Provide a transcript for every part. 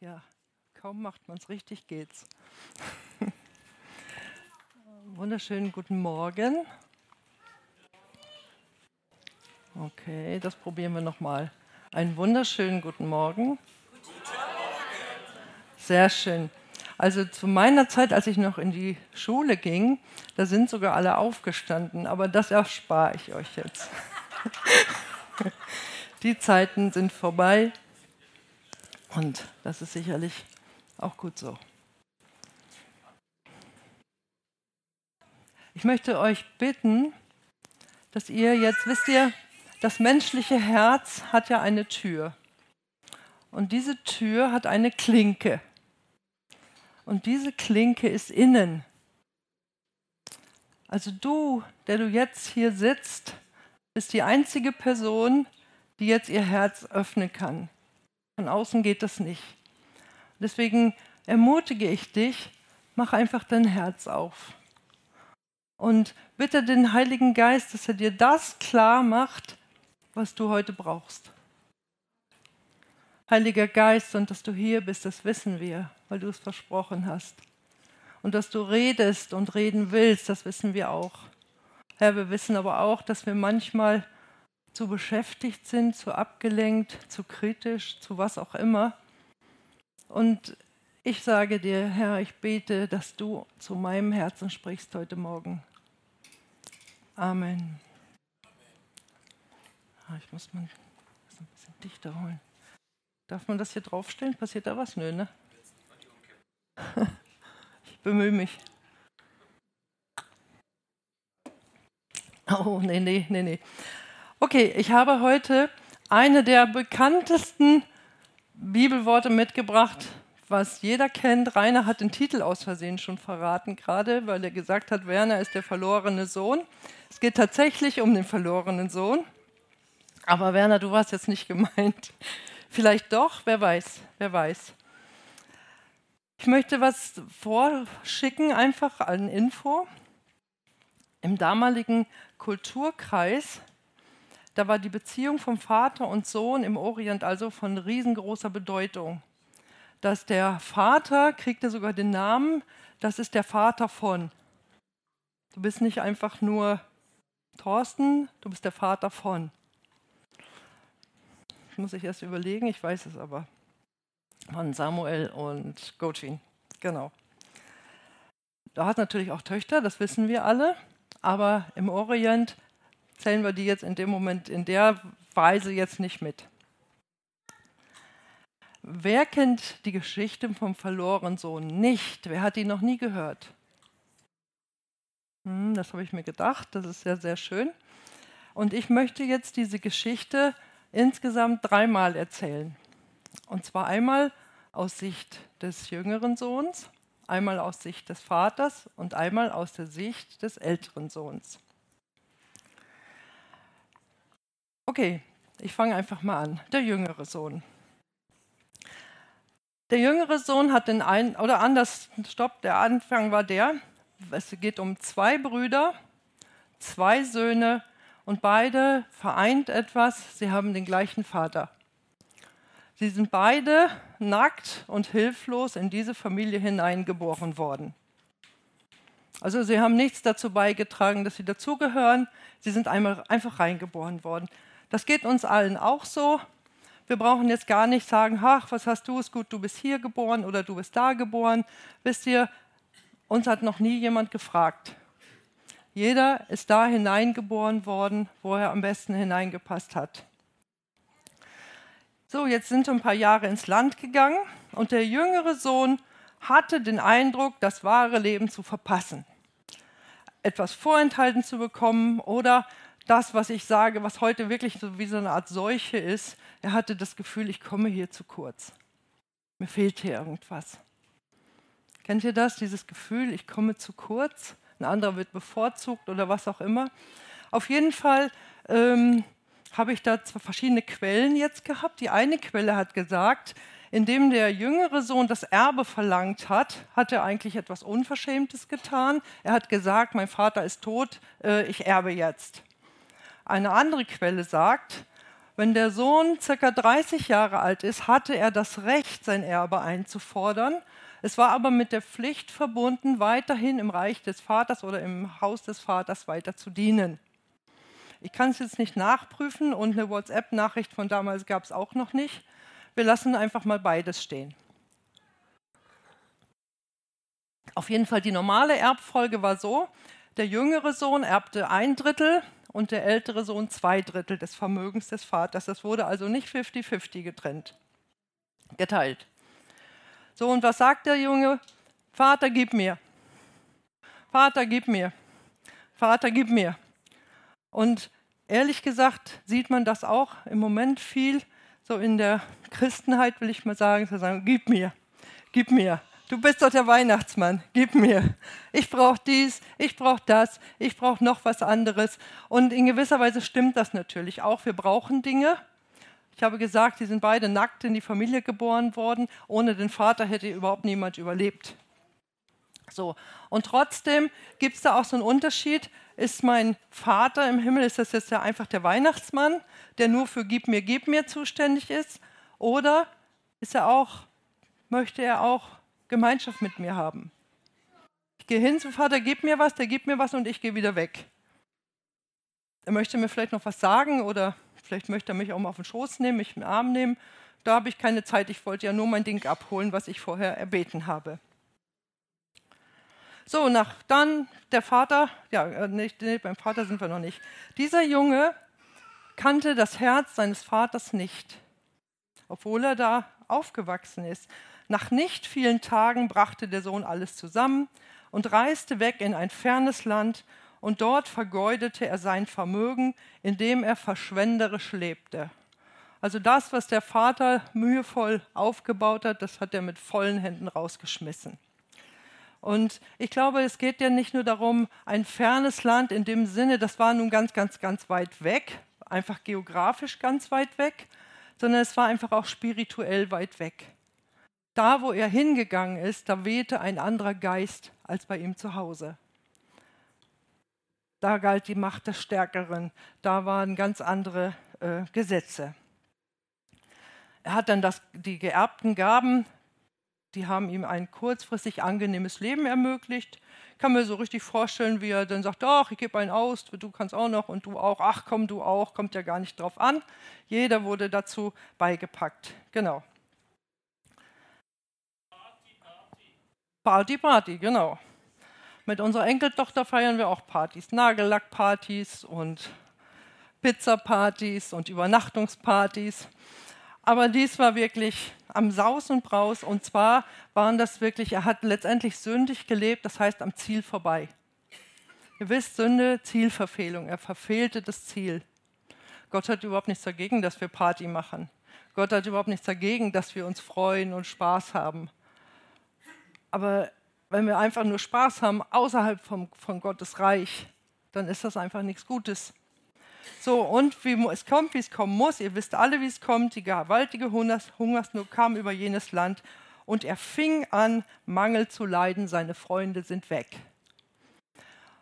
Ja, kaum macht man es richtig, geht's. Wunderschönen guten Morgen. Okay, das probieren wir nochmal. Einen wunderschönen guten Morgen. Sehr schön. Also zu meiner Zeit, als ich noch in die Schule ging, da sind sogar alle aufgestanden, aber das erspare ich euch jetzt. die Zeiten sind vorbei. Und das ist sicherlich auch gut so. Ich möchte euch bitten, dass ihr jetzt, wisst ihr, das menschliche Herz hat ja eine Tür. Und diese Tür hat eine Klinke. Und diese Klinke ist innen. Also du, der du jetzt hier sitzt, bist die einzige Person, die jetzt ihr Herz öffnen kann. Von außen geht das nicht. Deswegen ermutige ich dich, mach einfach dein Herz auf. Und bitte den Heiligen Geist, dass er dir das klar macht, was du heute brauchst. Heiliger Geist, und dass du hier bist, das wissen wir, weil du es versprochen hast. Und dass du redest und reden willst, das wissen wir auch. Herr, wir wissen aber auch, dass wir manchmal zu beschäftigt sind, zu abgelenkt, zu kritisch, zu was auch immer. Und ich sage dir, Herr, ich bete, dass du zu meinem Herzen sprichst heute Morgen. Amen. Ah, ich muss mal das ein bisschen dichter holen. Darf man das hier draufstellen? Passiert da was? Nö, ne? Ich bemühe mich. Oh, nee, nee, nee, nee. Okay, ich habe heute eine der bekanntesten Bibelworte mitgebracht, was jeder kennt. Rainer hat den Titel aus Versehen schon verraten, gerade weil er gesagt hat, Werner ist der verlorene Sohn. Es geht tatsächlich um den verlorenen Sohn. Aber Werner, du warst jetzt nicht gemeint. Vielleicht doch, wer weiß, wer weiß. Ich möchte was vorschicken, einfach an Info. Im damaligen Kulturkreis da war die Beziehung vom Vater und Sohn im Orient also von riesengroßer Bedeutung. Dass der Vater kriegte sogar den Namen, das ist der Vater von. Du bist nicht einfach nur Thorsten, du bist der Vater von. Das muss ich erst überlegen, ich weiß es aber. Von Samuel und Gotchin, genau. Da hat natürlich auch Töchter, das wissen wir alle, aber im Orient zählen wir die jetzt in dem Moment in der Weise jetzt nicht mit. Wer kennt die Geschichte vom verlorenen Sohn nicht? Wer hat die noch nie gehört? Hm, das habe ich mir gedacht, das ist sehr, sehr schön. Und ich möchte jetzt diese Geschichte insgesamt dreimal erzählen. Und zwar einmal aus Sicht des jüngeren Sohns, einmal aus Sicht des Vaters und einmal aus der Sicht des älteren Sohns. Okay, ich fange einfach mal an. Der jüngere Sohn. Der jüngere Sohn hat den einen, oder anders, stopp, der Anfang war der, es geht um zwei Brüder, zwei Söhne und beide vereint etwas, sie haben den gleichen Vater. Sie sind beide nackt und hilflos in diese Familie hineingeboren worden. Also sie haben nichts dazu beigetragen, dass sie dazugehören, sie sind einmal einfach reingeboren worden. Das geht uns allen auch so. Wir brauchen jetzt gar nicht sagen, ach, was hast du, ist gut, du bist hier geboren oder du bist da geboren. Wisst ihr, uns hat noch nie jemand gefragt. Jeder ist da hineingeboren worden, wo er am besten hineingepasst hat. So, jetzt sind ein paar Jahre ins Land gegangen und der jüngere Sohn hatte den Eindruck, das wahre Leben zu verpassen, etwas vorenthalten zu bekommen oder das, was ich sage, was heute wirklich so wie so eine Art Seuche ist, er hatte das Gefühl, ich komme hier zu kurz. Mir fehlt hier irgendwas. Kennt ihr das, dieses Gefühl, ich komme zu kurz? Ein anderer wird bevorzugt oder was auch immer. Auf jeden Fall ähm, habe ich da zwei verschiedene Quellen jetzt gehabt. Die eine Quelle hat gesagt, indem der jüngere Sohn das Erbe verlangt hat, hat er eigentlich etwas Unverschämtes getan. Er hat gesagt, mein Vater ist tot, äh, ich erbe jetzt. Eine andere Quelle sagt, Wenn der Sohn circa 30 Jahre alt ist, hatte er das Recht, sein Erbe einzufordern. Es war aber mit der Pflicht verbunden, weiterhin im Reich des Vaters oder im Haus des Vaters weiter zu dienen. Ich kann es jetzt nicht nachprüfen und eine WhatsApp-Nachricht von damals gab es auch noch nicht. Wir lassen einfach mal beides stehen. Auf jeden Fall die normale Erbfolge war so, der jüngere Sohn erbte ein Drittel und der ältere Sohn zwei Drittel des Vermögens des Vaters. Das wurde also nicht 50-50 getrennt, geteilt. So, und was sagt der Junge? Vater, gib mir. Vater, gib mir. Vater, gib mir. Und ehrlich gesagt sieht man das auch im Moment viel, so in der Christenheit will ich mal sagen, zu sagen, gib mir, gib mir. Du bist doch der Weihnachtsmann, gib mir. Ich brauche dies, ich brauche das, ich brauche noch was anderes. Und in gewisser Weise stimmt das natürlich auch. Wir brauchen Dinge. Ich habe gesagt, sie sind beide nackt in die Familie geboren worden. Ohne den Vater hätte überhaupt niemand überlebt. So. Und trotzdem gibt es da auch so einen Unterschied. Ist mein Vater im Himmel, ist das jetzt ja einfach der Weihnachtsmann, der nur für Gib mir, Gib mir zuständig ist? Oder ist er auch, möchte er auch Gemeinschaft mit mir haben. Ich gehe hin zum Vater, gib mir was, der gibt mir was und ich gehe wieder weg. Er möchte mir vielleicht noch was sagen oder vielleicht möchte er mich auch mal auf den Schoß nehmen, mich im Arm nehmen. Da habe ich keine Zeit, ich wollte ja nur mein Ding abholen, was ich vorher erbeten habe. So, nach dann der Vater, ja, äh, nicht, nee, beim Vater sind wir noch nicht. Dieser Junge kannte das Herz seines Vaters nicht, obwohl er da aufgewachsen ist. Nach nicht vielen Tagen brachte der Sohn alles zusammen und reiste weg in ein fernes Land, und dort vergeudete er sein Vermögen, indem er verschwenderisch lebte. Also das, was der Vater mühevoll aufgebaut hat, das hat er mit vollen Händen rausgeschmissen. Und ich glaube, es geht ja nicht nur darum, ein fernes Land in dem Sinne, das war nun ganz, ganz, ganz weit weg, einfach geografisch ganz weit weg, sondern es war einfach auch spirituell weit weg. Da, wo er hingegangen ist, da wehte ein anderer Geist als bei ihm zu Hause. Da galt die Macht des Stärkeren, da waren ganz andere äh, Gesetze. Er hat dann das, die geerbten Gaben, die haben ihm ein kurzfristig angenehmes Leben ermöglicht. Ich kann mir so richtig vorstellen, wie er dann sagt, ach, ich gebe einen aus, du kannst auch noch und du auch, ach komm, du auch, kommt ja gar nicht drauf an. Jeder wurde dazu beigepackt. Genau. Party, Party, genau. Mit unserer Enkeltochter feiern wir auch Partys, Nagellackpartys und Pizzapartys und Übernachtungspartys. Aber dies war wirklich am Saus und Braus und zwar waren das wirklich, er hat letztendlich sündig gelebt, das heißt am Ziel vorbei. Ihr wisst, Sünde, Zielverfehlung, er verfehlte das Ziel. Gott hat überhaupt nichts dagegen, dass wir Party machen. Gott hat überhaupt nichts dagegen, dass wir uns freuen und Spaß haben. Aber wenn wir einfach nur Spaß haben außerhalb vom, von Gottes Reich, dann ist das einfach nichts Gutes. So, und wie es kommt, wie es kommen muss, ihr wisst alle, wie es kommt, die gewaltige Hungers, Hungersnot kam über jenes Land und er fing an, Mangel zu leiden, seine Freunde sind weg.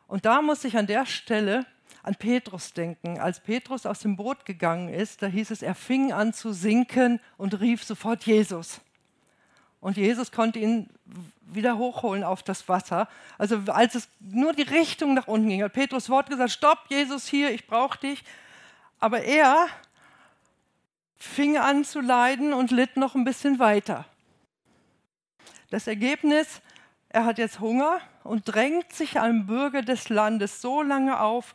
Und da muss ich an der Stelle an Petrus denken. Als Petrus aus dem Boot gegangen ist, da hieß es, er fing an zu sinken und rief sofort Jesus. Und Jesus konnte ihn wieder hochholen auf das Wasser. Also als es nur die Richtung nach unten ging, hat Petrus Wort gesagt, stopp, Jesus hier, ich brauche dich. Aber er fing an zu leiden und litt noch ein bisschen weiter. Das Ergebnis, er hat jetzt Hunger und drängt sich einem Bürger des Landes so lange auf,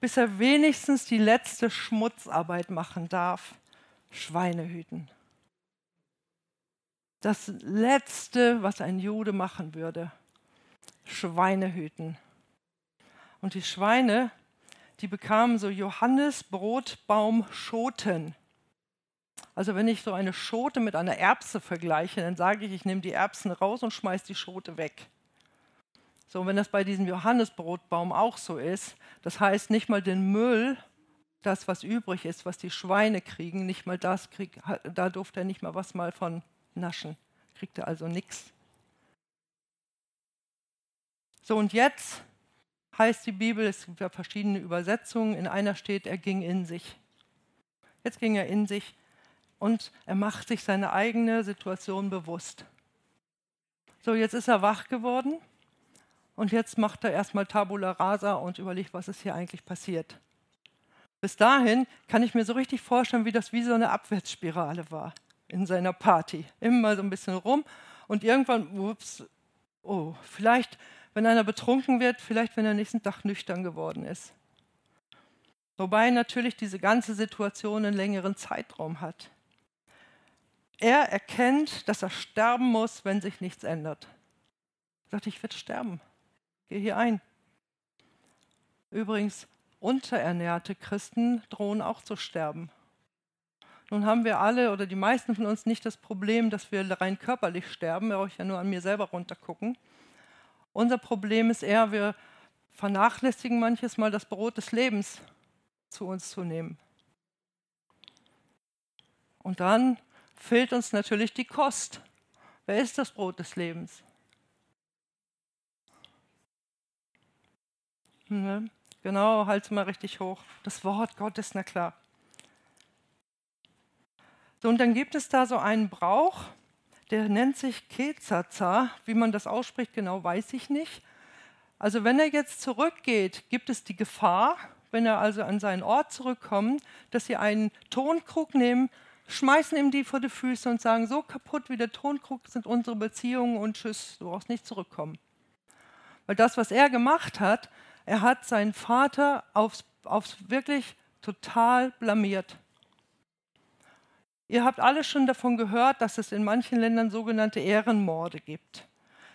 bis er wenigstens die letzte Schmutzarbeit machen darf. Schweine hüten das Letzte, was ein Jude machen würde. Schweine hüten. Und die Schweine, die bekamen so Johannesbrotbaumschoten. Also wenn ich so eine Schote mit einer Erbse vergleiche, dann sage ich, ich nehme die Erbsen raus und schmeiße die Schote weg. So, wenn das bei diesem Johannesbrotbaum auch so ist, das heißt nicht mal den Müll, das was übrig ist, was die Schweine kriegen, nicht mal das krieg, da durfte er nicht mal was mal von naschen. Kriegt er also nichts. So, und jetzt heißt die Bibel, es gibt ja verschiedene Übersetzungen, in einer steht, er ging in sich. Jetzt ging er in sich und er macht sich seine eigene Situation bewusst. So, jetzt ist er wach geworden und jetzt macht er erstmal Tabula Rasa und überlegt, was ist hier eigentlich passiert. Bis dahin kann ich mir so richtig vorstellen, wie das wie so eine Abwärtsspirale war in seiner Party. Immer so ein bisschen rum und irgendwann, ups, oh, vielleicht, wenn einer betrunken wird, vielleicht, wenn er nächsten Tag nüchtern geworden ist. Wobei natürlich diese ganze Situation einen längeren Zeitraum hat. Er erkennt, dass er sterben muss, wenn sich nichts ändert. Er sagt, ich werde sterben. Geh hier ein. Übrigens, unterernährte Christen drohen auch zu sterben. Nun haben wir alle oder die meisten von uns nicht das Problem, dass wir rein körperlich sterben. Wir brauchen ja nur an mir selber runtergucken. Unser Problem ist eher, wir vernachlässigen manches Mal das Brot des Lebens zu uns zu nehmen. Und dann fehlt uns natürlich die Kost. Wer ist das Brot des Lebens? Ne? Genau, halte mal richtig hoch. Das Wort Gottes, na klar. So, und dann gibt es da so einen Brauch, der nennt sich Kezaza. Wie man das ausspricht, genau weiß ich nicht. Also wenn er jetzt zurückgeht, gibt es die Gefahr, wenn er also an seinen Ort zurückkommt, dass sie einen Tonkrug nehmen, schmeißen ihm die vor die Füße und sagen, so kaputt wie der Tonkrug sind unsere Beziehungen und tschüss, du brauchst nicht zurückkommen. Weil das, was er gemacht hat, er hat seinen Vater aufs, aufs wirklich total blamiert. Ihr habt alle schon davon gehört, dass es in manchen Ländern sogenannte Ehrenmorde gibt.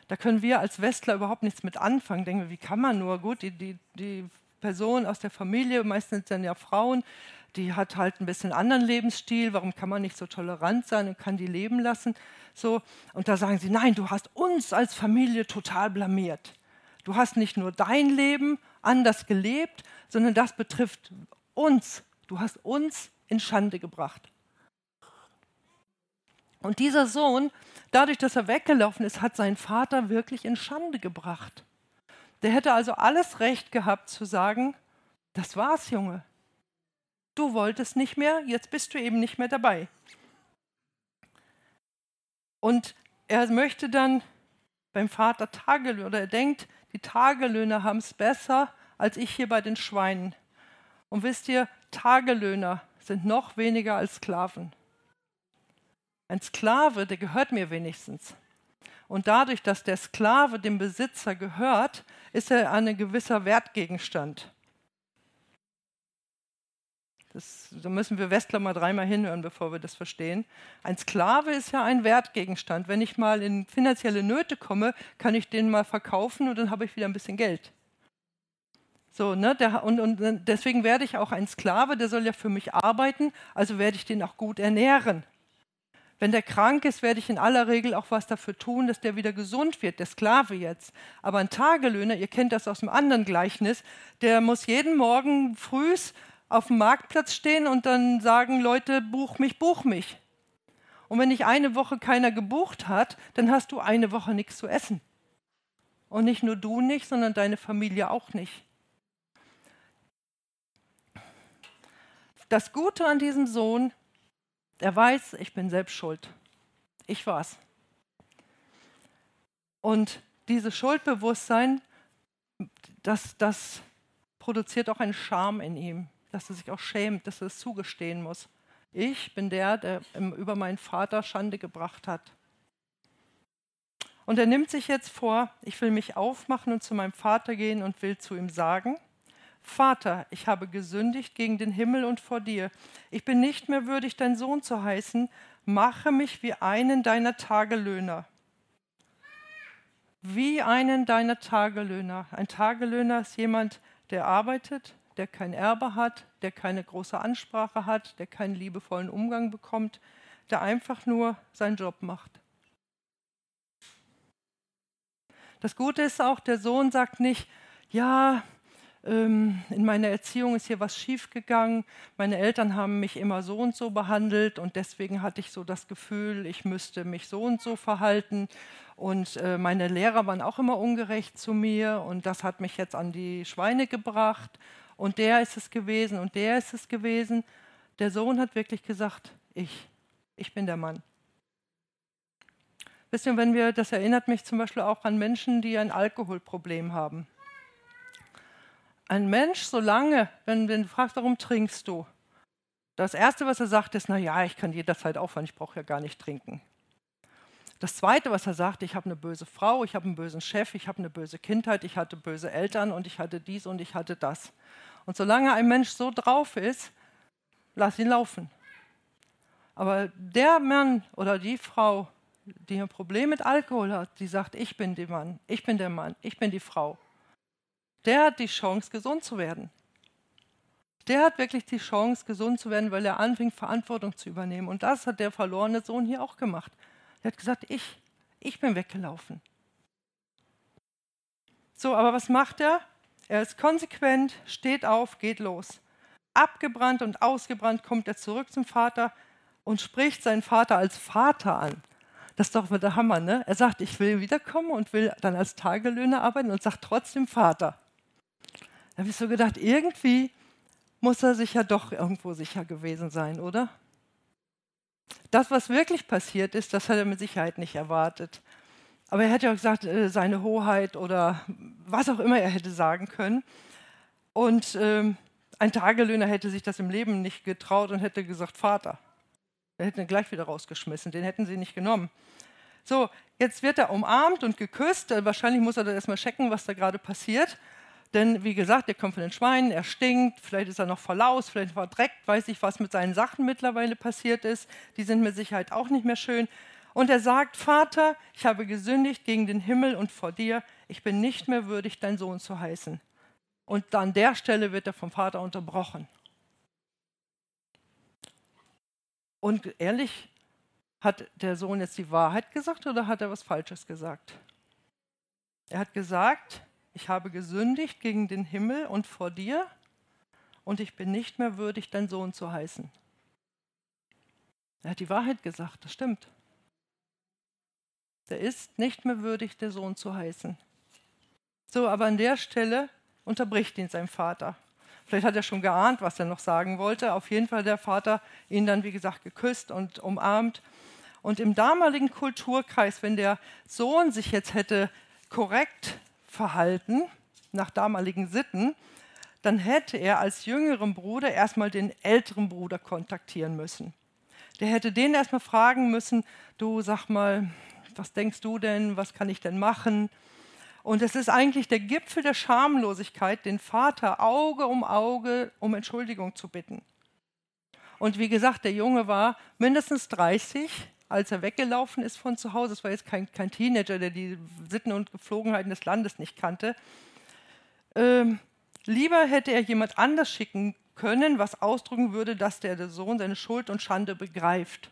Da können wir als Westler überhaupt nichts mit anfangen. Denken wir, wie kann man nur? Gut, die, die, die Person aus der Familie, meistens dann ja Frauen, die hat halt ein bisschen anderen Lebensstil. Warum kann man nicht so tolerant sein und kann die leben lassen? So, und da sagen sie, nein, du hast uns als Familie total blamiert. Du hast nicht nur dein Leben anders gelebt, sondern das betrifft uns. Du hast uns in Schande gebracht. Und dieser Sohn, dadurch, dass er weggelaufen ist, hat seinen Vater wirklich in Schande gebracht. Der hätte also alles Recht gehabt zu sagen, das war's, Junge. Du wolltest nicht mehr, jetzt bist du eben nicht mehr dabei. Und er möchte dann beim Vater Tagelöhner, oder er denkt, die Tagelöhner haben es besser als ich hier bei den Schweinen. Und wisst ihr, Tagelöhner sind noch weniger als Sklaven. Ein Sklave, der gehört mir wenigstens. Und dadurch, dass der Sklave dem Besitzer gehört, ist er ein gewisser Wertgegenstand. Das, da müssen wir Westler mal dreimal hinhören, bevor wir das verstehen. Ein Sklave ist ja ein Wertgegenstand. Wenn ich mal in finanzielle Nöte komme, kann ich den mal verkaufen und dann habe ich wieder ein bisschen Geld. So, ne, der, und, und deswegen werde ich auch ein Sklave, der soll ja für mich arbeiten, also werde ich den auch gut ernähren. Wenn der krank ist, werde ich in aller Regel auch was dafür tun, dass der wieder gesund wird, der Sklave jetzt. Aber ein Tagelöhner, ihr kennt das aus dem anderen Gleichnis, der muss jeden Morgen frühs auf dem Marktplatz stehen und dann sagen Leute, buch mich, buch mich. Und wenn dich eine Woche keiner gebucht hat, dann hast du eine Woche nichts zu essen. Und nicht nur du nicht, sondern deine Familie auch nicht. Das Gute an diesem Sohn, er weiß, ich bin selbst schuld. Ich war's. Und dieses Schuldbewusstsein, das, das produziert auch einen Scham in ihm dass er sich auch schämt, dass er es zugestehen muss. Ich bin der, der über meinen Vater Schande gebracht hat. Und er nimmt sich jetzt vor, ich will mich aufmachen und zu meinem Vater gehen und will zu ihm sagen, Vater, ich habe gesündigt gegen den Himmel und vor dir. Ich bin nicht mehr würdig, dein Sohn zu heißen. Mache mich wie einen deiner Tagelöhner. Wie einen deiner Tagelöhner. Ein Tagelöhner ist jemand, der arbeitet, der kein Erbe hat, der keine große Ansprache hat, der keinen liebevollen Umgang bekommt, der einfach nur seinen Job macht. Das Gute ist auch, der Sohn sagt nicht, ja, ähm, in meiner Erziehung ist hier was schiefgegangen, meine Eltern haben mich immer so und so behandelt und deswegen hatte ich so das Gefühl, ich müsste mich so und so verhalten und äh, meine Lehrer waren auch immer ungerecht zu mir und das hat mich jetzt an die Schweine gebracht und der ist es gewesen und der ist es gewesen, Der Sohn hat wirklich gesagt, ich, ich bin der Mann. Wisst ihr, wenn wir, das erinnert mich zum Beispiel auch an Menschen, die ein Alkoholproblem haben. Ein Mensch, solange, wenn, du fragst, warum trinkst du? Das Erste, was er sagt, ist, na ja, ich kann jederzeit aufhören, ich brauche ja gar nicht trinken. Das Zweite, was er sagt, ich habe eine böse Frau, ich habe einen bösen Chef, ich habe eine böse Kindheit, ich hatte böse Eltern und ich hatte dies und ich hatte das. Und solange ein Mensch so drauf ist, lass ihn laufen. Aber der Mann oder die Frau, die ein Problem mit Alkohol hat, die sagt, ich bin der Mann, ich bin der Mann, ich bin die Frau, der hat die Chance, gesund zu werden. Der hat wirklich die Chance, gesund zu werden, weil er anfängt, Verantwortung zu übernehmen. Und das hat der verlorene Sohn hier auch gemacht. Er hat gesagt, ich, ich bin weggelaufen. So, aber was macht er? Er ist konsequent, steht auf, geht los. Abgebrannt und ausgebrannt kommt er zurück zum Vater und spricht seinen Vater als Vater an. Das ist doch der Hammer, ne? Er sagt, ich will wiederkommen und will dann als Tagelöhner arbeiten und sagt trotzdem Vater. Da habe ich so gedacht, irgendwie muss er sich ja doch irgendwo sicher gewesen sein, oder? Das, was wirklich passiert ist, das hat er mit Sicherheit nicht erwartet. Aber er hätte ja auch gesagt, äh, seine Hoheit oder was auch immer er hätte sagen können. Und ähm, ein Tagelöhner hätte sich das im Leben nicht getraut und hätte gesagt, Vater. Er hätte ihn gleich wieder rausgeschmissen, den hätten sie nicht genommen. So, jetzt wird er umarmt und geküsst. Äh, wahrscheinlich muss er da erstmal checken, was da gerade passiert. Denn wie gesagt, er kommt von den Schweinen, er stinkt, vielleicht ist er noch verlaust, vielleicht verdreckt, weiß ich, was mit seinen Sachen mittlerweile passiert ist. Die sind mit Sicherheit auch nicht mehr schön. Und er sagt, Vater, ich habe gesündigt gegen den Himmel und vor dir, ich bin nicht mehr würdig, dein Sohn zu heißen. Und an der Stelle wird er vom Vater unterbrochen. Und ehrlich, hat der Sohn jetzt die Wahrheit gesagt oder hat er was Falsches gesagt? Er hat gesagt, ich habe gesündigt gegen den Himmel und vor dir und ich bin nicht mehr würdig, dein Sohn zu heißen. Er hat die Wahrheit gesagt, das stimmt. Er ist nicht mehr würdig, der Sohn zu heißen. So, aber an der Stelle unterbricht ihn sein Vater. Vielleicht hat er schon geahnt, was er noch sagen wollte. Auf jeden Fall hat der Vater ihn dann, wie gesagt, geküsst und umarmt. Und im damaligen Kulturkreis, wenn der Sohn sich jetzt hätte korrekt verhalten, nach damaligen Sitten, dann hätte er als jüngeren Bruder erstmal den älteren Bruder kontaktieren müssen. Der hätte den erstmal fragen müssen, du sag mal, was denkst du denn, was kann ich denn machen? Und es ist eigentlich der Gipfel der Schamlosigkeit, den Vater Auge um Auge um Entschuldigung zu bitten. Und wie gesagt, der Junge war mindestens 30, als er weggelaufen ist von zu Hause. Es war jetzt kein, kein, Teenager, der die Sitten und Gepflogenheiten des Landes nicht kannte. Ähm, lieber hätte er jemand anders schicken können, was ausdrücken würde, dass der Sohn seine Schuld und Schande begreift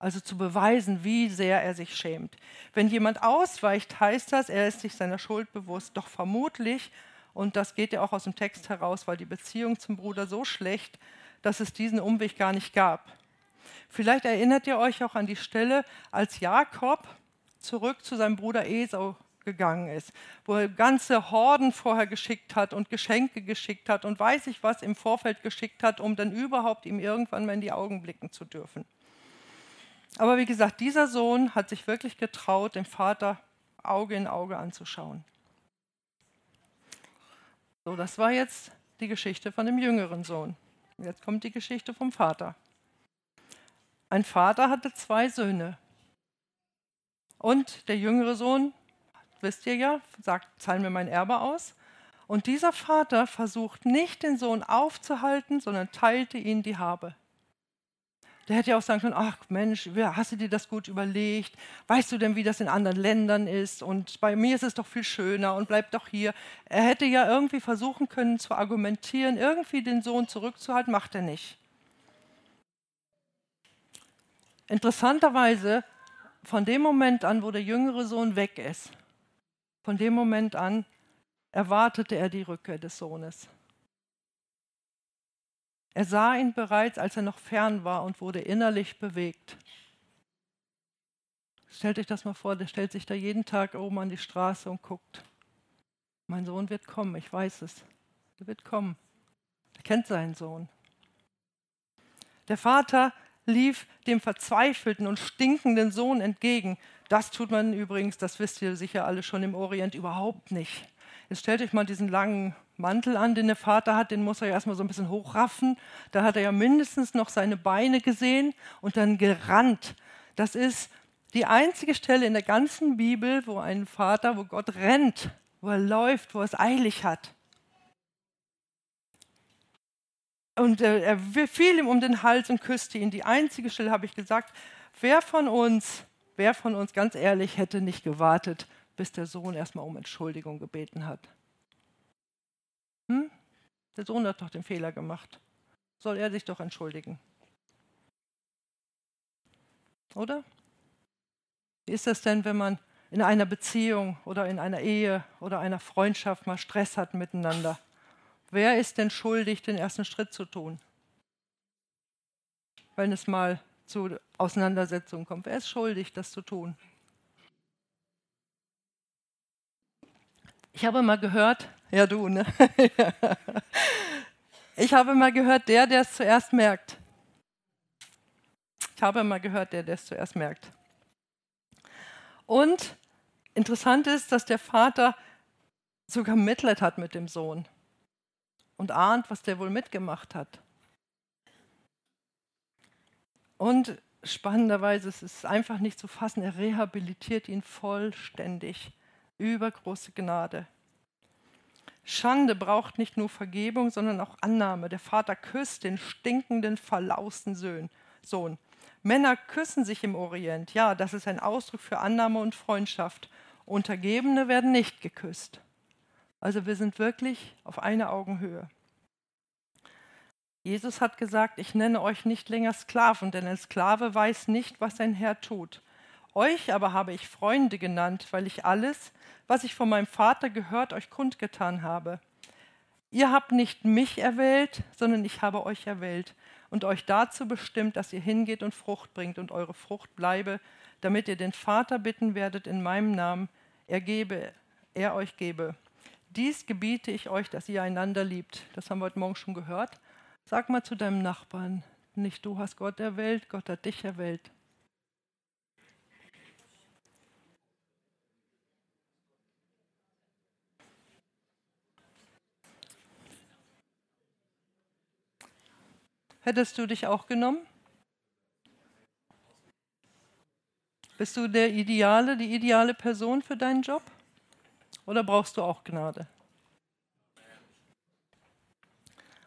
also zu beweisen, wie sehr er sich schämt. Wenn jemand ausweicht, heißt das, er ist sich seiner Schuld bewusst. Doch vermutlich, und das geht ja auch aus dem Text heraus, war die Beziehung zum Bruder so schlecht, dass es diesen Umweg gar nicht gab. Vielleicht erinnert ihr euch auch an die Stelle, als Jakob zurück zu seinem Bruder Esau gegangen ist, wo er ganze Horden vorher geschickt hat und Geschenke geschickt hat und weiß ich was im Vorfeld geschickt hat, um dann überhaupt ihm irgendwann mal in die Augen blicken zu dürfen. Aber wie gesagt, dieser Sohn hat sich wirklich getraut, dem Vater Auge in Auge anzuschauen. So, das war jetzt die Geschichte von dem jüngeren Sohn. Jetzt kommt die Geschichte vom Vater. Ein Vater hatte zwei Söhne. Und der jüngere Sohn, wisst ihr ja, sagt, zahl mir mein Erbe aus. Und dieser Vater versucht nicht, den Sohn aufzuhalten, sondern teilte ihn die Habe. Der hätte ja auch sagen können, ach Mensch, hast du dir das gut überlegt? Weißt du denn, wie das in anderen Ländern ist? Und bei mir ist es doch viel schöner und bleib doch hier. Er hätte ja irgendwie versuchen können zu argumentieren, irgendwie den Sohn zurückzuhalten, macht er nicht. Interessanterweise, von dem Moment an, wo der jüngere Sohn weg ist, von dem Moment an erwartete er die Rückkehr des Sohnes. Er sah ihn bereits, als er noch fern war und wurde innerlich bewegt. Stellt euch das mal vor, der stellt sich da jeden Tag oben an die Straße und guckt. Mein Sohn wird kommen, ich weiß es. Er wird kommen. Er kennt seinen Sohn. Der Vater lief dem verzweifelten und stinkenden Sohn entgegen. Das tut man übrigens, das wisst ihr sicher alle schon im Orient, überhaupt nicht. Jetzt stellt euch mal diesen langen Mantel an, den der Vater hat, den muss er ja erstmal so ein bisschen hochraffen. Da hat er ja mindestens noch seine Beine gesehen und dann gerannt. Das ist die einzige Stelle in der ganzen Bibel, wo ein Vater, wo Gott rennt, wo er läuft, wo er es eilig hat. Und äh, er fiel ihm um den Hals und küsste ihn. Die einzige Stelle habe ich gesagt, wer von uns, wer von uns ganz ehrlich hätte nicht gewartet, bis der Sohn erstmal um Entschuldigung gebeten hat. Hm? Der Sohn hat doch den Fehler gemacht. Soll er sich doch entschuldigen. Oder? Wie ist das denn, wenn man in einer Beziehung oder in einer Ehe oder einer Freundschaft mal Stress hat miteinander? Wer ist denn schuldig, den ersten Schritt zu tun? Wenn es mal zu Auseinandersetzungen kommt. Wer ist schuldig, das zu tun? Ich habe mal gehört, ja du, ne? ich habe mal gehört, der, der es zuerst merkt. Ich habe mal gehört, der, der es zuerst merkt. Und interessant ist, dass der Vater sogar Mitleid hat mit dem Sohn und ahnt, was der wohl mitgemacht hat. Und spannenderweise, es ist einfach nicht zu fassen, er rehabilitiert ihn vollständig. Übergroße Gnade. Schande braucht nicht nur Vergebung, sondern auch Annahme. Der Vater küsst den stinkenden, verlausten Sohn. Männer küssen sich im Orient. Ja, das ist ein Ausdruck für Annahme und Freundschaft. Untergebene werden nicht geküsst. Also wir sind wirklich auf einer Augenhöhe. Jesus hat gesagt, ich nenne euch nicht länger Sklaven, denn ein Sklave weiß nicht, was sein Herr tut. Euch aber habe ich Freunde genannt, weil ich alles, was ich von meinem Vater gehört, euch kundgetan habe. Ihr habt nicht mich erwählt, sondern ich habe euch erwählt und euch dazu bestimmt, dass ihr hingeht und Frucht bringt und eure Frucht bleibe, damit ihr den Vater bitten werdet in meinem Namen, er gebe, er euch gebe. Dies gebiete ich euch, dass ihr einander liebt. Das haben wir heute Morgen schon gehört. Sag mal zu deinem Nachbarn, nicht du hast Gott erwählt, Gott hat dich erwählt. Hättest du dich auch genommen? Bist du der ideale, die ideale Person für deinen Job? Oder brauchst du auch Gnade?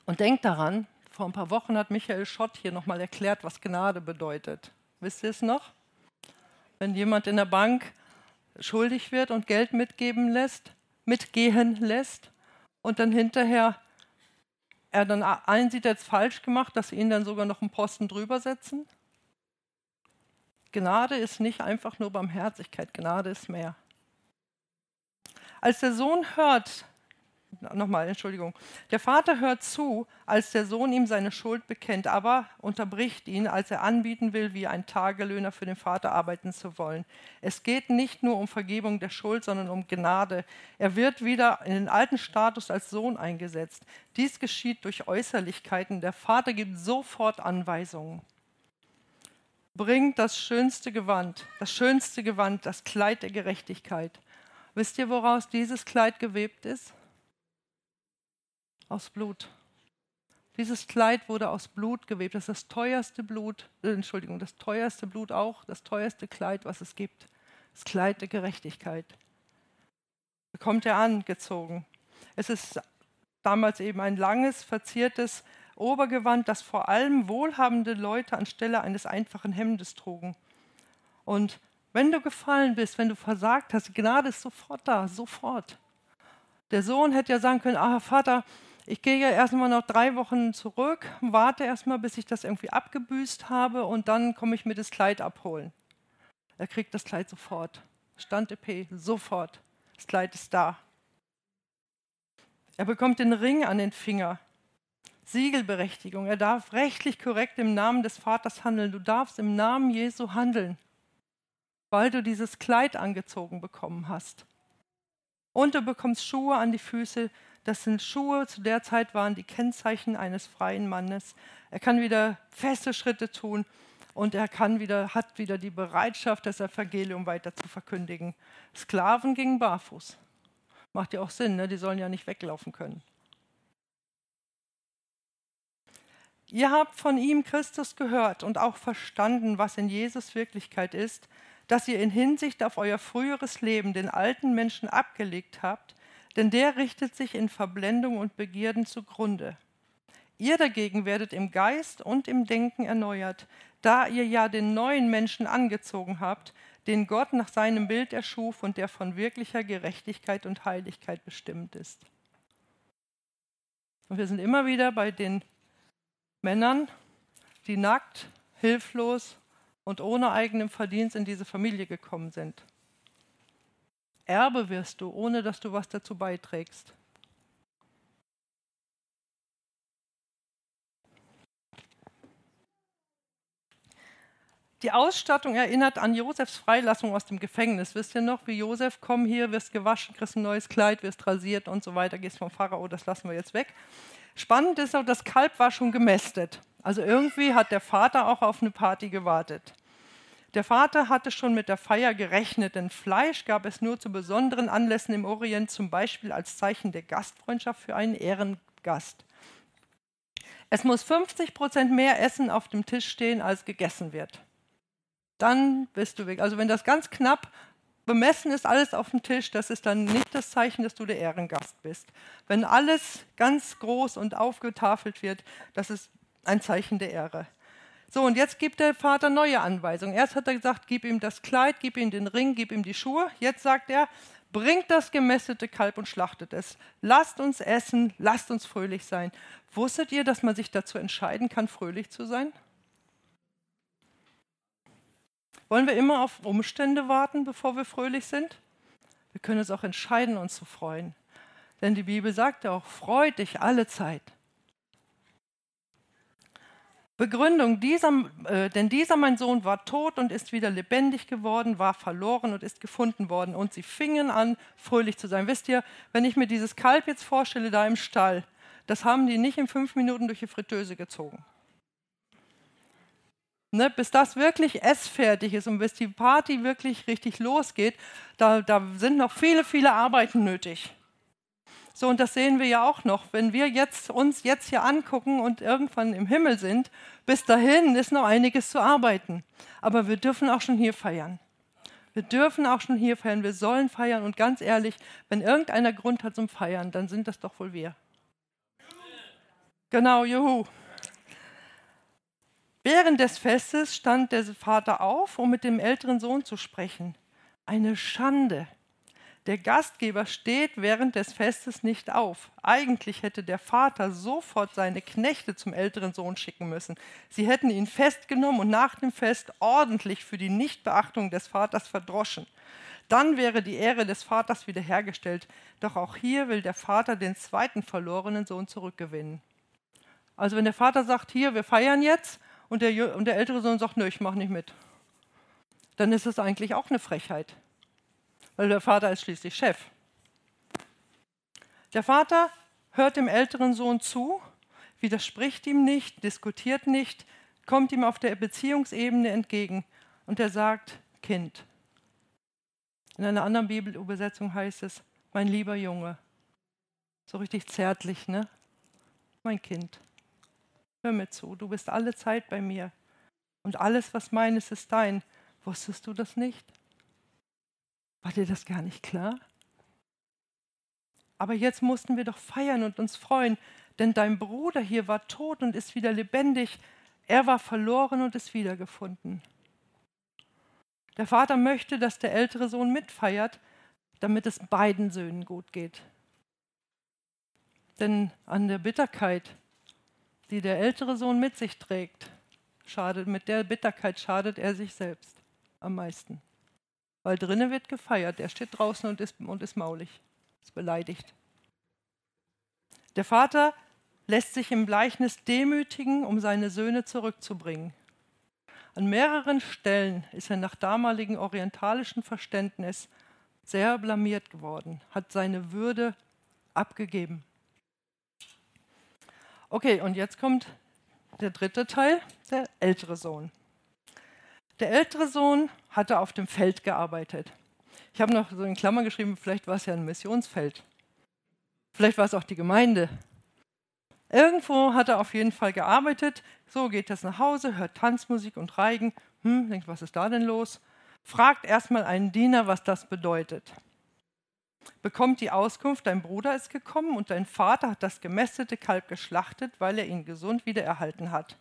Und denk daran, vor ein paar Wochen hat Michael Schott hier nochmal erklärt, was Gnade bedeutet. Wisst ihr es noch? Wenn jemand in der Bank schuldig wird und Geld mitgeben lässt, mitgehen lässt und dann hinterher er dann einsieht, er hat es falsch gemacht, dass sie ihn dann sogar noch einen Posten drüber setzen? Gnade ist nicht einfach nur Barmherzigkeit, Gnade ist mehr. Als der Sohn hört, nochmal, Entschuldigung. Der Vater hört zu, als der Sohn ihm seine Schuld bekennt, aber unterbricht ihn, als er anbieten will, wie ein Tagelöhner für den Vater arbeiten zu wollen. Es geht nicht nur um Vergebung der Schuld, sondern um Gnade. Er wird wieder in den alten Status als Sohn eingesetzt. Dies geschieht durch Äußerlichkeiten. Der Vater gibt sofort Anweisungen. Bringt das schönste Gewand, das schönste Gewand, das Kleid der Gerechtigkeit. Wisst ihr, woraus dieses Kleid gewebt ist? aus Blut. Dieses Kleid wurde aus Blut gewebt. Das ist das teuerste Blut, äh, Entschuldigung, das teuerste Blut auch, das teuerste Kleid, was es gibt. Das Kleid der Gerechtigkeit. Bekommt er angezogen. Es ist damals eben ein langes, verziertes Obergewand, das vor allem wohlhabende Leute anstelle eines einfachen Hemdes trugen. Und wenn du gefallen bist, wenn du versagt hast, Gnade ist sofort da, sofort. Der Sohn hätte ja sagen können, ah Vater, ich gehe ja erstmal noch drei Wochen zurück, warte erstmal, bis ich das irgendwie abgebüßt habe und dann komme ich mir das Kleid abholen. Er kriegt das Kleid sofort. Stand EP, sofort. Das Kleid ist da. Er bekommt den Ring an den Finger. Siegelberechtigung. Er darf rechtlich korrekt im Namen des Vaters handeln. Du darfst im Namen Jesu handeln, weil du dieses Kleid angezogen bekommen hast. Und du bekommst Schuhe an die Füße, Das sind Schuhe, zu der Zeit waren die Kennzeichen eines freien Mannes. Er kann wieder feste Schritte tun und er kann wieder, hat wieder die Bereitschaft, das Evangelium weiter zu verkündigen. Sklaven gingen barfuß. Macht ja auch Sinn, ne? die sollen ja nicht weglaufen können. Ihr habt von ihm Christus gehört und auch verstanden, was in Jesus Wirklichkeit ist, dass ihr in Hinsicht auf euer früheres Leben den alten Menschen abgelegt habt, denn der richtet sich in Verblendung und Begierden zugrunde. Ihr dagegen werdet im Geist und im Denken erneuert, da ihr ja den neuen Menschen angezogen habt, den Gott nach seinem Bild erschuf und der von wirklicher Gerechtigkeit und Heiligkeit bestimmt ist. Und wir sind immer wieder bei den Männern, die nackt, hilflos und ohne eigenem Verdienst in diese Familie gekommen sind. Erbe wirst du, ohne dass du was dazu beiträgst. Die Ausstattung erinnert an Josefs Freilassung aus dem Gefängnis. Wisst ihr noch, wie Josef, komm hier, wirst gewaschen, kriegst ein neues Kleid, wirst rasiert und so weiter, gehst vom Pharao, das lassen wir jetzt weg. Spannend ist auch, das Kalb war schon gemästet. Also irgendwie hat der Vater auch auf eine Party gewartet. Der Vater hatte schon mit der Feier gerechnet, denn Fleisch gab es nur zu besonderen Anlässen im Orient, zum Beispiel als Zeichen der Gastfreundschaft für einen Ehrengast. Es muss 50 Prozent mehr Essen auf dem Tisch stehen, als gegessen wird. Dann bist du weg. Also wenn das ganz knapp bemessen ist alles auf dem Tisch, das ist dann nicht das Zeichen, dass du der Ehrengast bist. Wenn alles ganz groß und aufgetafelt wird, das ist ein Zeichen der Ehre. So, und jetzt gibt der Vater neue Anweisungen. Erst hat er gesagt, gib ihm das Kleid, gib ihm den Ring, gib ihm die Schuhe. Jetzt sagt er, bringt das gemästete Kalb und schlachtet es. Lasst uns essen, lasst uns fröhlich sein. Wusstet ihr, dass man sich dazu entscheiden kann, fröhlich zu sein? Wollen wir immer auf Umstände warten, bevor wir fröhlich sind? Wir können uns auch entscheiden, uns zu freuen. Denn die Bibel sagt ja auch, freut dich alle Zeit. Begründung, dieser, äh, denn dieser mein Sohn war tot und ist wieder lebendig geworden, war verloren und ist gefunden worden. Und sie fingen an, fröhlich zu sein. Wisst ihr, wenn ich mir dieses Kalb jetzt vorstelle, da im Stall, das haben die nicht in fünf Minuten durch die Fritteuse gezogen ne, bis das wirklich essfertig ist und bis die Party wirklich richtig losgeht, da, da sind noch viele, viele Arbeiten nötig. So, und das sehen wir ja auch noch. Wenn wir jetzt, uns jetzt hier angucken und irgendwann im Himmel sind, bis dahin ist noch einiges zu arbeiten. Aber wir dürfen auch schon hier feiern. Wir dürfen auch schon hier feiern. Wir sollen feiern. Und ganz ehrlich, wenn irgendeiner Grund hat zum Feiern, dann sind das doch wohl wir. Genau, juhu. Während des Festes stand der Vater auf, um mit dem älteren Sohn zu sprechen. Eine Schande. Der Gastgeber steht während des Festes nicht auf. Eigentlich hätte der Vater sofort seine Knechte zum älteren Sohn schicken müssen. Sie hätten ihn festgenommen und nach dem Fest ordentlich für die Nichtbeachtung des Vaters verdroschen. Dann wäre die Ehre des Vaters wiederhergestellt. Doch auch hier will der Vater den zweiten verlorenen Sohn zurückgewinnen. Also wenn der Vater sagt, hier, wir feiern jetzt, und der, und der ältere Sohn sagt, nö, ich mache nicht mit. Dann ist es eigentlich auch eine Frechheit, weil der Vater ist schließlich Chef. Der Vater hört dem älteren Sohn zu, widerspricht ihm nicht, diskutiert nicht, kommt ihm auf der Beziehungsebene entgegen und er sagt, Kind. In einer anderen Bibelübersetzung heißt es, mein lieber Junge. So richtig zärtlich, ne? Mein Kind. Hör mir zu, du bist alle Zeit bei mir. Und alles, was meines, ist dein. Wusstest du das nicht? War dir das gar nicht klar? Aber jetzt mussten wir doch feiern und uns freuen, denn dein Bruder hier war tot und ist wieder lebendig. Er war verloren und ist wiedergefunden. Der Vater möchte, dass der ältere Sohn mitfeiert, damit es beiden Söhnen gut geht. Denn an der Bitterkeit die der ältere Sohn mit sich trägt, schadet, mit der Bitterkeit schadet er sich selbst am meisten. Weil drinnen wird gefeiert, er steht draußen und ist, und ist maulig, ist beleidigt. Der Vater lässt sich im Gleichnis demütigen, um seine Söhne zurückzubringen. An mehreren Stellen ist er nach damaligem orientalischen Verständnis sehr blamiert geworden, hat seine Würde abgegeben. Okay, und jetzt kommt der dritte Teil, der ältere Sohn. Der ältere Sohn hatte auf dem Feld gearbeitet. Ich habe noch so in Klammer geschrieben, vielleicht war es ja ein Missionsfeld. Vielleicht war es auch die Gemeinde. Irgendwo hat er auf jeden Fall gearbeitet. So geht es nach Hause, hört Tanzmusik und Reigen. Hm, denkt, was ist da denn los? Fragt erstmal einen Diener, was das bedeutet. Bekommt die Auskunft, dein Bruder ist gekommen und dein Vater hat das gemästete Kalb geschlachtet, weil er ihn gesund wiedererhalten hat.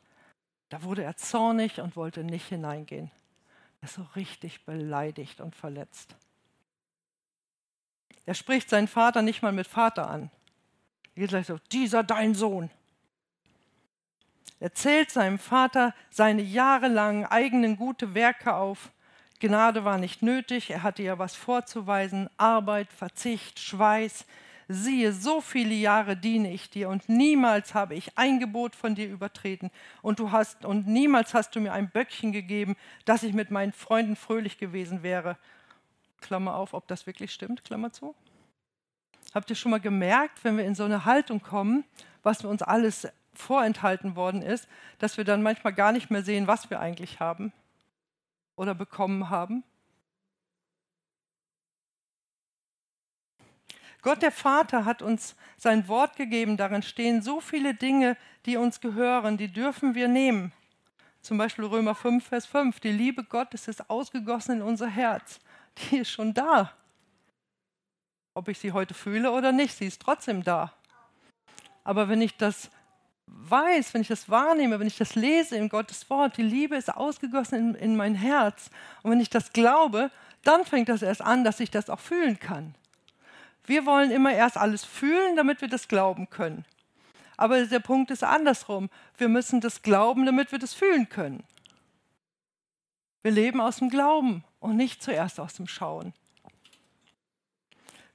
Da wurde er zornig und wollte nicht hineingehen. Er ist so richtig beleidigt und verletzt. Er spricht seinen Vater nicht mal mit Vater an. Er geht gleich so, dieser dein Sohn. Er zählt seinem Vater seine jahrelangen eigenen gute Werke auf. Gnade war nicht nötig, er hatte ja was vorzuweisen, Arbeit, Verzicht, Schweiß. Siehe, so viele Jahre diene ich dir und niemals habe ich ein Gebot von dir übertreten und du hast und niemals hast du mir ein Böckchen gegeben, dass ich mit meinen Freunden fröhlich gewesen wäre. Klammer auf, ob das wirklich stimmt, Klammer zu. Habt ihr schon mal gemerkt, wenn wir in so eine Haltung kommen, was uns alles vorenthalten worden ist, dass wir dann manchmal gar nicht mehr sehen, was wir eigentlich haben oder bekommen haben? Gott der Vater hat uns sein Wort gegeben, darin stehen so viele Dinge, die uns gehören, die dürfen wir nehmen. Zum Beispiel Römer 5, Vers 5, die Liebe Gottes ist ausgegossen in unser Herz die ist schon da. Ob ich sie heute fühle oder nicht, sie ist trotzdem da. Aber wenn ich das weiß, wenn ich das wahrnehme, wenn ich das lese in Gottes Wort, die Liebe ist ausgegossen in, in mein Herz. Und wenn ich das glaube, dann fängt das erst an, dass ich das auch fühlen kann. Wir wollen immer erst alles fühlen, damit wir das glauben können. Aber der Punkt ist andersrum. Wir müssen das glauben, damit wir das fühlen können. Wir leben aus dem Glauben und nicht zuerst aus dem Schauen.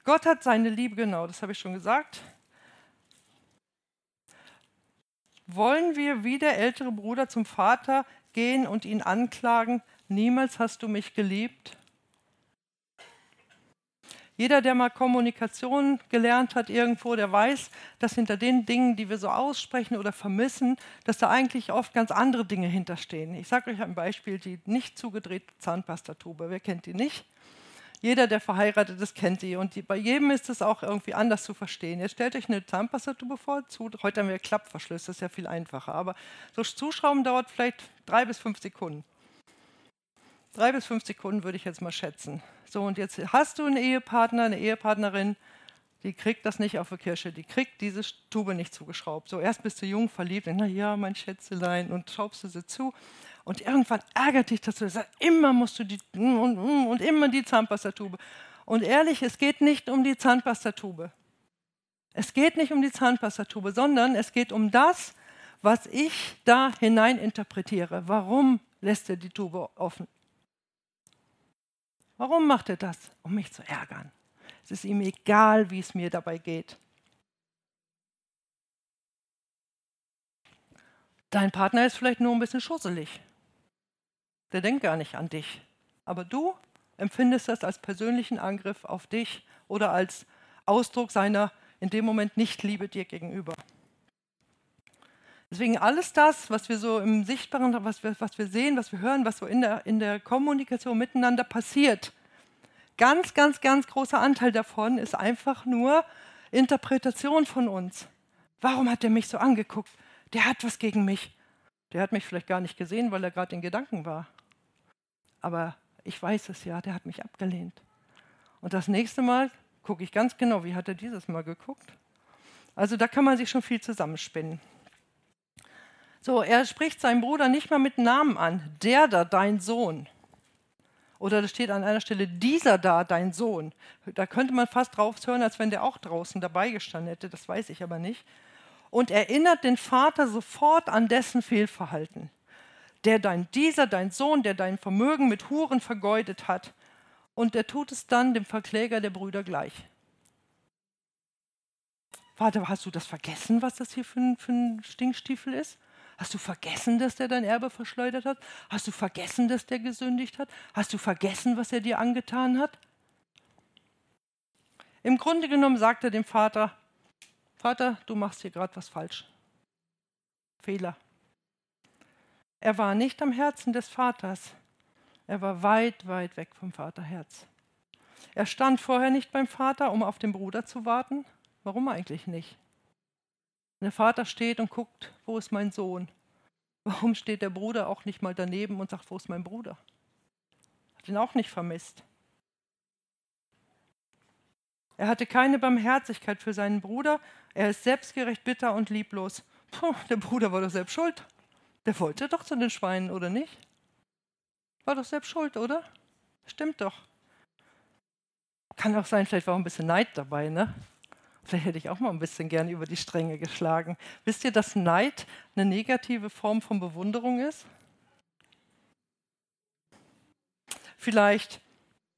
Gott hat seine Liebe, genau, das habe ich schon gesagt. Wollen wir wie der ältere Bruder zum Vater gehen und ihn anklagen, niemals hast du mich geliebt? Jeder, der mal Kommunikation gelernt hat irgendwo, der weiß, dass hinter den Dingen, die wir so aussprechen oder vermissen, dass da eigentlich oft ganz andere Dinge hinterstehen. Ich sage euch ein Beispiel, die nicht zugedrehte Zahnpastatube. Wer kennt die nicht? Jeder, der verheiratet ist, kennt die. Und die, bei jedem ist es auch irgendwie anders zu verstehen. Jetzt stellt euch eine Zahnpastatube vor. Zu, heute haben wir Klappverschlüsse, das ist ja viel einfacher. Aber so Zuschrauben dauert vielleicht drei bis fünf Sekunden. Drei bis fünf Sekunden würde ich jetzt mal schätzen. So, und jetzt hast du einen Ehepartner, eine Ehepartnerin, die kriegt das nicht auf der Kirsche, die kriegt diese Tube nicht zugeschraubt. So, erst bist du jung, verliebt, na ja, mein Schätzelein, und schraubst du sie zu. Und irgendwann ärgert dich das, du sagst, immer musst du die, und, und immer die Zahnpastatube. Und ehrlich, es geht nicht um die Zahnpastatube. Es geht nicht um die Zahnpastatube, sondern es geht um das, was ich da hinein interpretiere. Warum lässt er die Tube offen? Warum macht er das? Um mich zu ärgern. Es ist ihm egal, wie es mir dabei geht. Dein Partner ist vielleicht nur ein bisschen schusselig. Der denkt gar nicht an dich. Aber du empfindest das als persönlichen Angriff auf dich oder als Ausdruck seiner in dem Moment Nicht-Liebe dir gegenüber. Deswegen alles das, was wir so im Sichtbaren, was wir, was wir sehen, was wir hören, was so in der, in der Kommunikation miteinander passiert, ganz, ganz, ganz großer Anteil davon ist einfach nur Interpretation von uns. Warum hat er mich so angeguckt? Der hat was gegen mich. Der hat mich vielleicht gar nicht gesehen, weil er gerade in Gedanken war. Aber ich weiß es ja, der hat mich abgelehnt. Und das nächste Mal gucke ich ganz genau, wie hat er dieses Mal geguckt. Also da kann man sich schon viel zusammenspinnen. So, er spricht seinen Bruder nicht mal mit Namen an. Der da, dein Sohn. Oder da steht an einer Stelle, dieser da, dein Sohn. Da könnte man fast drauf hören, als wenn der auch draußen dabei gestanden hätte. Das weiß ich aber nicht. Und erinnert den Vater sofort an dessen Fehlverhalten. Der dein, dieser, dein Sohn, der dein Vermögen mit Huren vergeudet hat. Und der tut es dann dem Verkläger der Brüder gleich. Vater, hast du das vergessen, was das hier für ein, für ein Stinkstiefel ist? Hast du vergessen, dass der dein Erbe verschleudert hat? Hast du vergessen, dass der gesündigt hat? Hast du vergessen, was er dir angetan hat? Im Grunde genommen sagt er dem Vater, Vater, du machst hier gerade was falsch. Fehler. Er war nicht am Herzen des Vaters. Er war weit, weit weg vom Vaterherz. Er stand vorher nicht beim Vater, um auf den Bruder zu warten. Warum eigentlich nicht? Der Vater steht und guckt, wo ist mein Sohn? Warum steht der Bruder auch nicht mal daneben und sagt, wo ist mein Bruder? Hat ihn auch nicht vermisst. Er hatte keine Barmherzigkeit für seinen Bruder. Er ist selbstgerecht, bitter und lieblos. Puh, der Bruder war doch selbst schuld. Der wollte doch zu den Schweinen, oder nicht? War doch selbst schuld, oder? Stimmt doch. Kann auch sein, vielleicht war auch ein bisschen Neid dabei, ne? Vielleicht hätte ich auch mal ein bisschen gerne über die Stränge geschlagen. Wisst ihr, dass Neid eine negative Form von Bewunderung ist? Vielleicht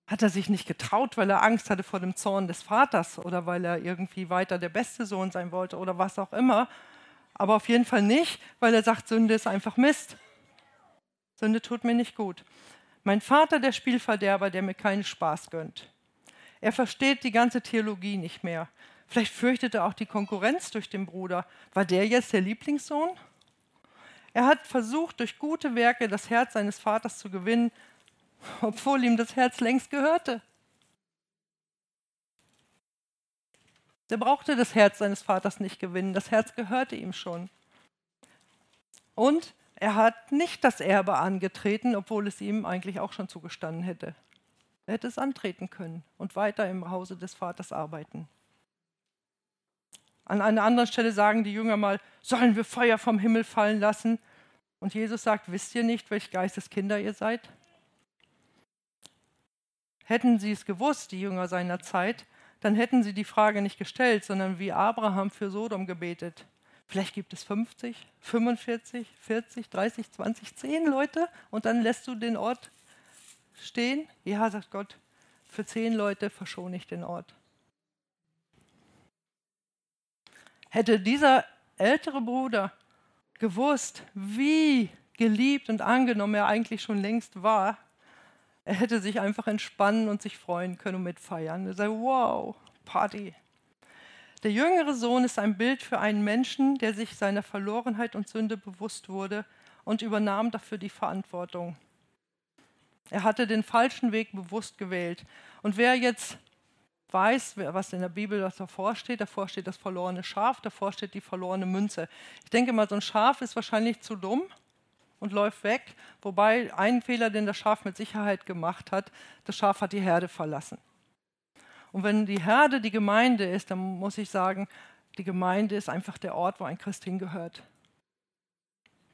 hat er sich nicht getraut, weil er Angst hatte vor dem Zorn des Vaters oder weil er irgendwie weiter der beste Sohn sein wollte oder was auch immer. Aber auf jeden Fall nicht, weil er sagt, Sünde ist einfach Mist. Sünde tut mir nicht gut. Mein Vater, der Spielverderber, der mir keinen Spaß gönnt. Er versteht die ganze Theologie nicht mehr. Vielleicht fürchtet er auch die Konkurrenz durch den Bruder. War der jetzt der Lieblingssohn? Er hat versucht, durch gute Werke das Herz seines Vaters zu gewinnen, obwohl ihm das Herz längst gehörte. Der brauchte das Herz seines Vaters nicht gewinnen, das Herz gehörte ihm schon. Und er hat nicht das Erbe angetreten, obwohl es ihm eigentlich auch schon zugestanden hätte. Er hätte es antreten können und weiter im Hause des Vaters arbeiten. An einer anderen Stelle sagen die Jünger mal, sollen wir Feuer vom Himmel fallen lassen? Und Jesus sagt, wisst ihr nicht, welch Geisteskinder ihr seid? Hätten sie es gewusst, die Jünger seiner Zeit, dann hätten sie die Frage nicht gestellt, sondern wie Abraham für Sodom gebetet. Vielleicht gibt es 50, 45, 40, 30, 20, 10 Leute und dann lässt du den Ort stehen. Ja, sagt Gott, für 10 Leute verschone ich den Ort. Hätte dieser ältere Bruder gewusst, wie geliebt und angenommen er eigentlich schon längst war, er hätte sich einfach entspannen und sich freuen können und mitfeiern. Er sagt, wow, Party. Der jüngere Sohn ist ein Bild für einen Menschen, der sich seiner Verlorenheit und Sünde bewusst wurde und übernahm dafür die Verantwortung. Er hatte den falschen Weg bewusst gewählt. Und wer jetzt weiß, was in der Bibel davor steht. Davor steht das verlorene Schaf, davor steht die verlorene Münze. Ich denke mal, so ein Schaf ist wahrscheinlich zu dumm und läuft weg. Wobei ein Fehler, den das Schaf mit Sicherheit gemacht hat, das Schaf hat die Herde verlassen. Und wenn die Herde die Gemeinde ist, dann muss ich sagen, die Gemeinde ist einfach der Ort, wo ein Christ hingehört.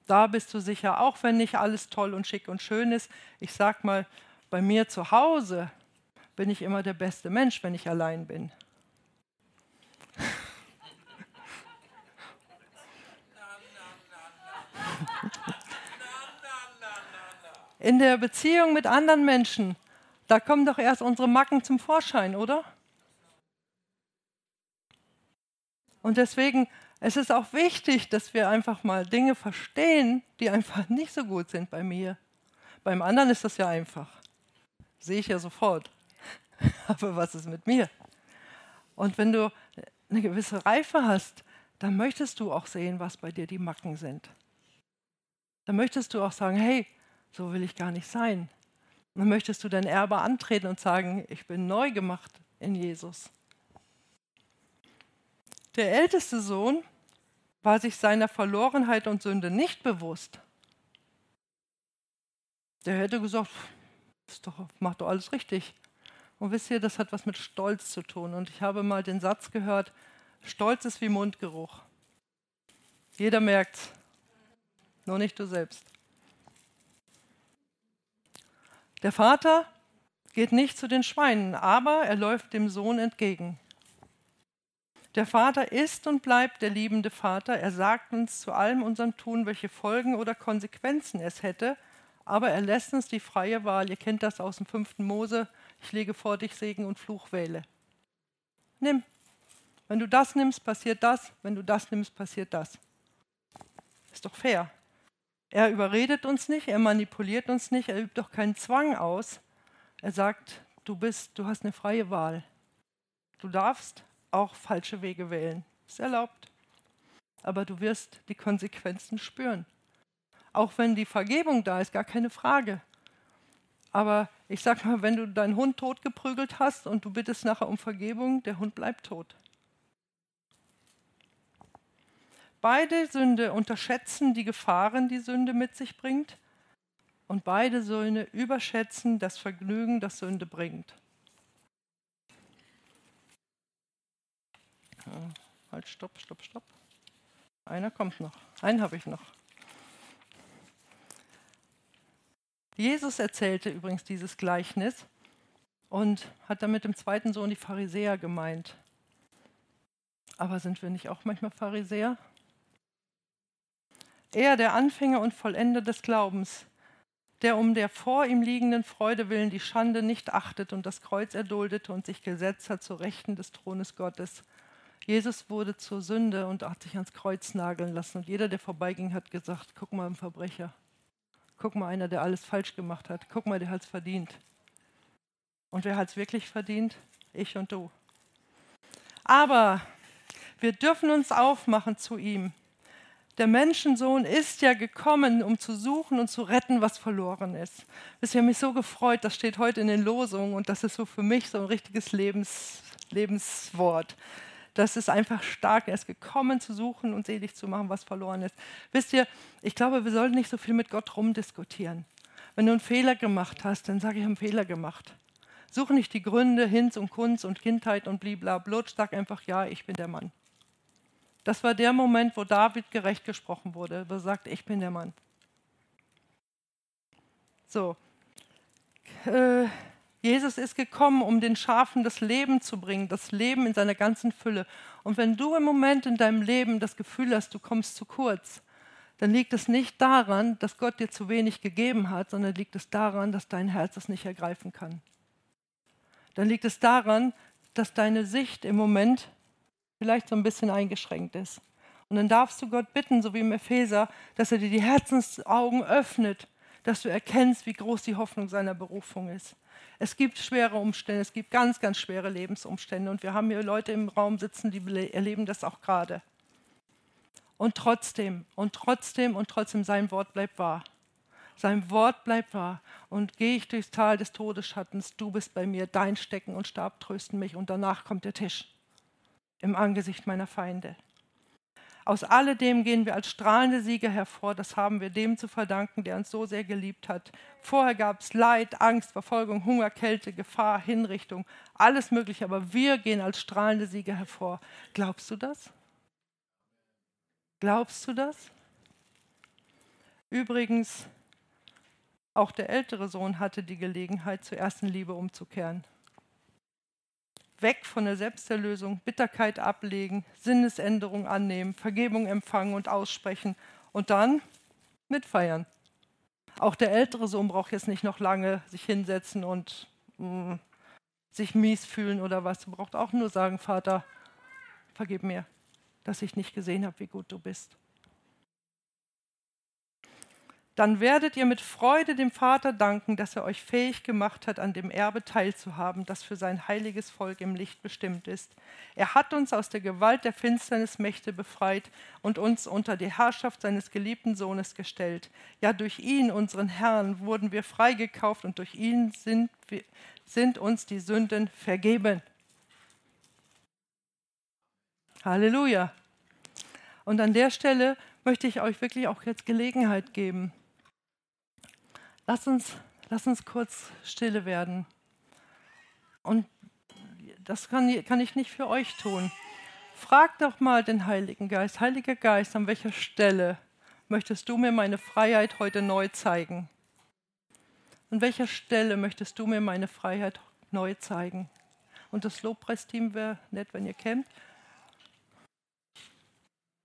Da bist du sicher, auch wenn nicht alles toll und schick und schön ist. Ich sag mal, bei mir zu Hause bin ich immer der beste Mensch, wenn ich allein bin. In der Beziehung mit anderen Menschen, da kommen doch erst unsere Macken zum Vorschein, oder? Und deswegen es ist auch wichtig, dass wir einfach mal Dinge verstehen, die einfach nicht so gut sind bei mir. Beim anderen ist das ja einfach. Sehe ich ja sofort. aber was ist mit mir? Und wenn du eine gewisse Reife hast, dann möchtest du auch sehen, was bei dir die Macken sind. Dann möchtest du auch sagen, hey, so will ich gar nicht sein. dann möchtest du dein Erbe antreten und sagen, ich bin neu gemacht in Jesus. Der älteste Sohn war sich seiner Verlorenheit und Sünde nicht bewusst. Der hätte gesagt, doch, macht doch alles richtig. Und wisst ihr, das hat was mit Stolz zu tun. Und ich habe mal den Satz gehört, Stolz ist wie Mundgeruch. Jeder merkt's, nur nicht du selbst. Der Vater geht nicht zu den Schweinen, aber er läuft dem Sohn entgegen. Der Vater ist und bleibt der liebende Vater. Er sagt uns zu allem unserem Tun, welche Folgen oder Konsequenzen es hätte, aber er lässt uns die freie Wahl. Ihr kennt das aus dem fünften Mose, ich lege vor dich Segen und Fluch wähle. Nimm. Wenn du das nimmst, passiert das. Wenn du das nimmst, passiert das. Ist doch fair. Er überredet uns nicht, er manipuliert uns nicht, er übt doch keinen Zwang aus. Er sagt, du bist, du hast eine freie Wahl. Du darfst auch falsche Wege wählen. Ist erlaubt. aber du wirst die Konsequenzen spüren. Auch wenn die Vergebung da ist, gar keine Frage. Aber ich sag mal, wenn du deinen Hund totgeprügelt hast und du bittest nachher um Vergebung, der Hund bleibt tot. Beide Sünde unterschätzen die Gefahren, die Sünde mit sich bringt, und beide Söhne überschätzen das Vergnügen, das Sünde bringt. Ja, halt, stopp, stopp, stopp. Einer kommt noch. Einen habe ich noch. Jesus erzählte übrigens dieses Gleichnis und hat damit dem zweiten Sohn die Pharisäer gemeint. Aber sind wir nicht auch manchmal Pharisäer? Er, der Anfänger und Vollender des Glaubens, der um der vor ihm liegenden Freude willen die Schande nicht achtet und das Kreuz erduldete und sich gesetzt hat zur Rechten des Thrones Gottes. Jesus wurde zur Sünde und hat sich ans Kreuz nageln lassen. Und jeder, der vorbeiging, hat gesagt, guck mal, ein Verbrecher. Guck mal, einer, der alles falsch gemacht hat. Guck mal, der hat es verdient. Und wer hat es wirklich verdient? Ich und du. Aber wir dürfen uns aufmachen zu ihm. Der Menschensohn ist ja gekommen, um zu suchen und zu retten, was verloren ist. Das hat mich so gefreut, das steht heute in den Losungen und das ist so für mich so ein richtiges Lebens, Lebenswort. Das ist einfach stark. Er ist gekommen, zu suchen und selig zu machen, was verloren ist. Wisst ihr, ich glaube, wir sollten nicht so viel mit Gott rumdiskutieren. Wenn du einen Fehler gemacht hast, dann sage ich, ich habe einen Fehler gemacht. Suche nicht die Gründe, Hinz und Kunst und Kindheit und bliblablutsch. Sag einfach, ja, ich bin der Mann. Das war der Moment, wo David gerecht gesprochen wurde, wo er sagt, ich bin der Mann. So. Äh, Jesus ist gekommen, um den Schafen das Leben zu bringen, das Leben in seiner ganzen Fülle. Und wenn du im Moment in deinem Leben das Gefühl hast, du kommst zu kurz, dann liegt es nicht daran, dass Gott dir zu wenig gegeben hat, sondern liegt es daran, dass dein Herz es nicht ergreifen kann. Dann liegt es daran, dass deine Sicht im Moment vielleicht so ein bisschen eingeschränkt ist. Und dann darfst du Gott bitten, so wie im Epheser, dass er dir die Herzensaugen öffnet, dass du erkennst, wie groß die Hoffnung seiner Berufung ist. Es gibt schwere Umstände, es gibt ganz, ganz schwere Lebensumstände und wir haben hier Leute im Raum sitzen, die erleben das auch gerade. Und trotzdem, und trotzdem, und trotzdem, sein Wort bleibt wahr. Sein Wort bleibt wahr. Und gehe ich durchs Tal des Todesschattens, du bist bei mir, dein Stecken und Stab trösten mich und danach kommt der Tisch im Angesicht meiner Feinde. Aus alledem gehen wir als strahlende Sieger hervor. Das haben wir dem zu verdanken, der uns so sehr geliebt hat. Vorher gab es Leid, Angst, Verfolgung, Hunger, Kälte, Gefahr, Hinrichtung, alles Mögliche. Aber wir gehen als strahlende Sieger hervor. Glaubst du das? Glaubst du das? Übrigens, auch der ältere Sohn hatte die Gelegenheit, zur ersten Liebe umzukehren weg von der Selbsterlösung, Bitterkeit ablegen, Sinnesänderung annehmen, Vergebung empfangen und aussprechen und dann mitfeiern. Auch der ältere Sohn braucht jetzt nicht noch lange sich hinsetzen und mh, mm, sich mies fühlen oder was. Er braucht auch nur sagen, Vater, vergib mir, dass ich nicht gesehen habe, wie gut du bist dann werdet ihr mit Freude dem Vater danken, dass er euch fähig gemacht hat, an dem Erbe teilzuhaben, das für sein heiliges Volk im Licht bestimmt ist. Er hat uns aus der Gewalt der Finsternis Mächte befreit und uns unter die Herrschaft seines geliebten Sohnes gestellt. Ja, durch ihn, unseren Herrn, wurden wir freigekauft und durch ihn sind, wir, sind uns die Sünden vergeben. Halleluja. Und an der Stelle möchte ich euch wirklich auch jetzt Gelegenheit geben, Lass uns, lass uns kurz stille werden. Und das kann, kann ich nicht für euch tun. Frag doch mal den Heiligen Geist. Heiliger Geist, an welcher Stelle möchtest du mir meine Freiheit heute neu zeigen? An welcher Stelle möchtest du mir meine Freiheit neu zeigen? Und das Lobpreisteam wäre nett, wenn ihr kämt.